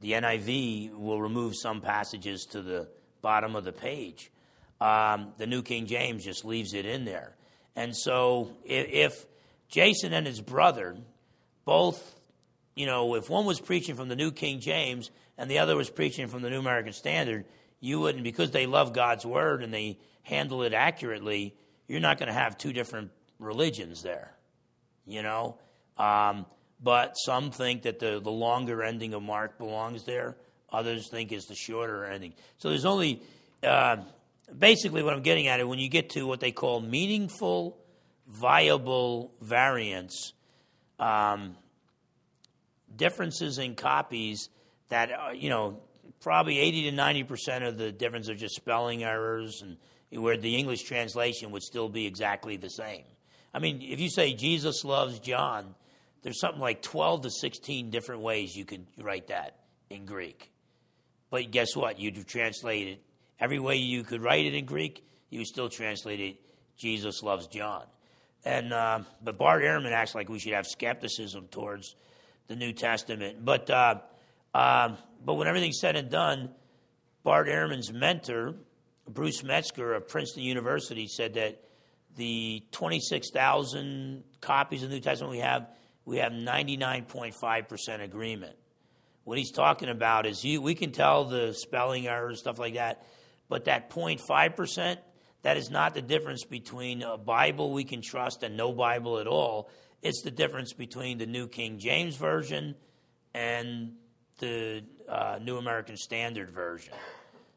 The NIV will remove some passages to the bottom of the page. Um, the New King James just leaves it in there. And so if, Jason and his brother both, you know, if one was preaching from the New King James and the other was preaching from the New American Standard, you wouldn't, because they love God's word and they handle it accurately, you're not going to have two different religions there, you know? Um, but some think that the, the longer ending of Mark belongs there. Others think it's the shorter ending. So there's only, uh, basically, what I'm getting at is when you get to what they call meaningful, viable variants, um, differences in copies that uh, you know probably 80 to 90 percent of the difference are just spelling errors and where the english translation would still be exactly the same. I mean if you say jesus loves john there's something like 12 to 16 different ways you could write that in greek. But guess what? You'd translate it every way you could write it in greek you still translate it jesus loves john and uh, but bart ehrman acts like we should have skepticism towards the new testament but uh, um, but when everything's said and done, Bart Ehrman's mentor, Bruce Metzger of Princeton University, said that the 26,000 copies of the New Testament we have, we have 99.5% agreement. What he's talking about is you, we can tell the spelling errors, stuff like that, but that 0.5%, that is not the difference between a Bible we can trust and no Bible at all. It's the difference between the New King James Version and the uh, New American Standard Version.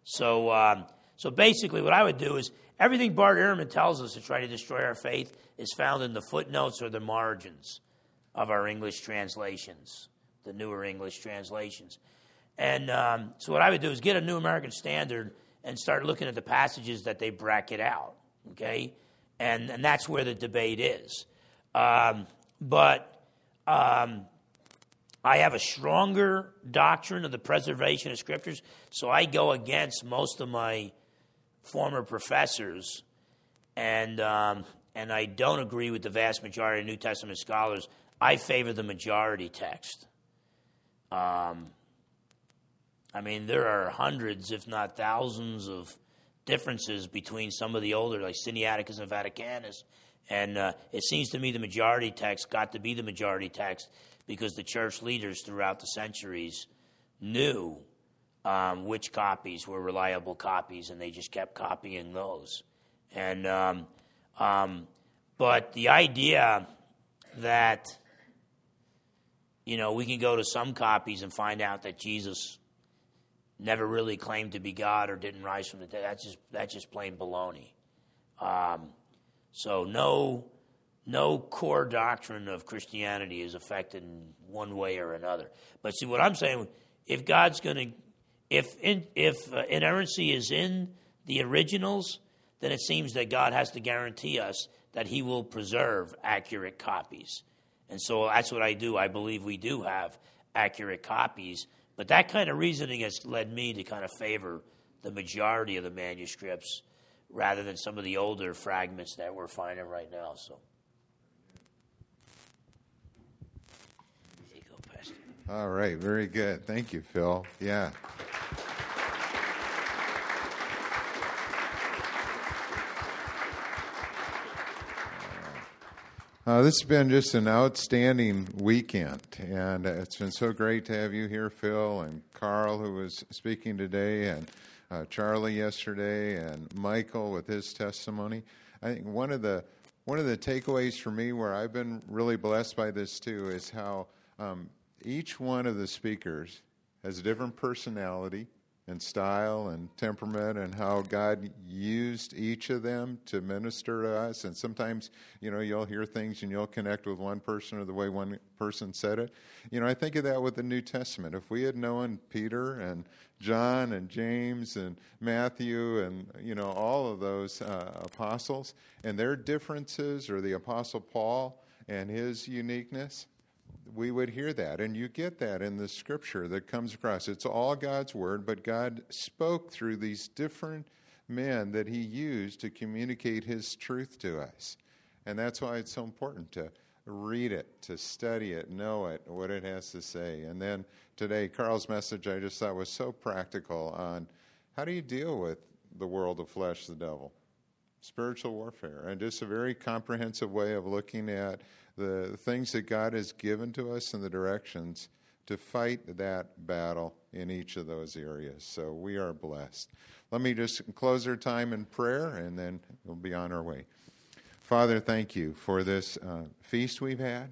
So, um, so basically, what I would do is everything Bart Ehrman tells us to try to destroy our faith is found in the footnotes or the margins of our English translations, the newer English translations. And um, so, what I would do is get a New American Standard and start looking at the passages that they bracket out. Okay, and and that's where the debate is. Um, but um, I have a stronger doctrine of the preservation of scriptures, so I go against most of my former professors, and um, and I don't agree with the vast majority of New Testament scholars. I favor the majority text. Um, I mean, there are hundreds, if not thousands, of differences between some of the older, like Sinaiticus and Vaticanus. And uh, it seems to me the majority text got to be the majority text because the church leaders throughout the centuries knew um, which copies were reliable copies, and they just kept copying those. And um, um, but the idea that you know we can go to some copies and find out that Jesus never really claimed to be God or didn't rise from the dead. That's just that's just plain baloney. Um, so no no core doctrine of Christianity is affected in one way or another. But see what I'm saying, if God's going to if in, if uh, inerrancy is in the originals, then it seems that God has to guarantee us that He will preserve accurate copies. And so that's what I do. I believe we do have accurate copies but that kind of reasoning has led me to kind of favor the majority of the manuscripts rather than some of the older fragments that we're finding right now. So. All right, very good. Thank you, Phil. Yeah. Uh, this has been just an outstanding weekend, and it's been so great to have you here, Phil, and Carl, who was speaking today, and uh, Charlie yesterday, and Michael with his testimony. I think one of the one of the takeaways for me, where I've been really blessed by this too, is how um, each one of the speakers has a different personality and style and temperament and how God used each of them to minister to us. And sometimes, you know, you'll hear things and you'll connect with one person or the way one person said it. You know, I think of that with the New Testament. If we had known Peter and John and James and Matthew and, you know, all of those uh, apostles and their differences, or the Apostle Paul and his uniqueness, we would hear that. And you get that in the scripture that comes across. It's all God's word, but God spoke through these different men that He used to communicate His truth to us. And that's why it's so important to read it, to study it, know it, what it has to say. And then today, Carl's message I just thought was so practical on how do you deal with the world of flesh, the devil, spiritual warfare, and just a very comprehensive way of looking at the things that God has given to us and the directions to fight that battle in each of those areas. So we are blessed. Let me just close our time in prayer and then we'll be on our way. Father, thank you for this uh, feast we've had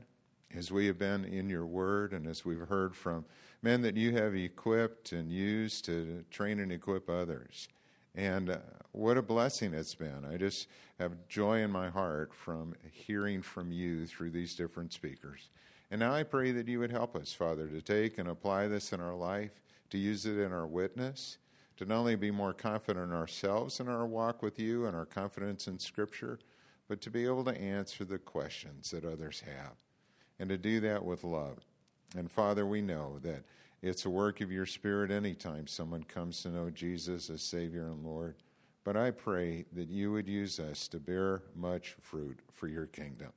as we have been in your word and as we've heard from men that you have equipped and used to train and equip others. And uh, what a blessing it's been. I just have joy in my heart from hearing from you through these different speakers. And now I pray that you would help us, Father, to take and apply this in our life, to use it in our witness, to not only be more confident in ourselves in our walk with you and our confidence in Scripture, but to be able to answer the questions that others have, and to do that with love. And Father, we know that it's a work of your Spirit anytime someone comes to know Jesus as Savior and Lord. But I pray that you would use us to bear much fruit for your kingdom.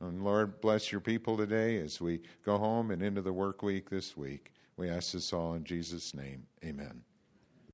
And Lord, bless your people today as we go home and into the work week this week. We ask this all in Jesus' name. Amen.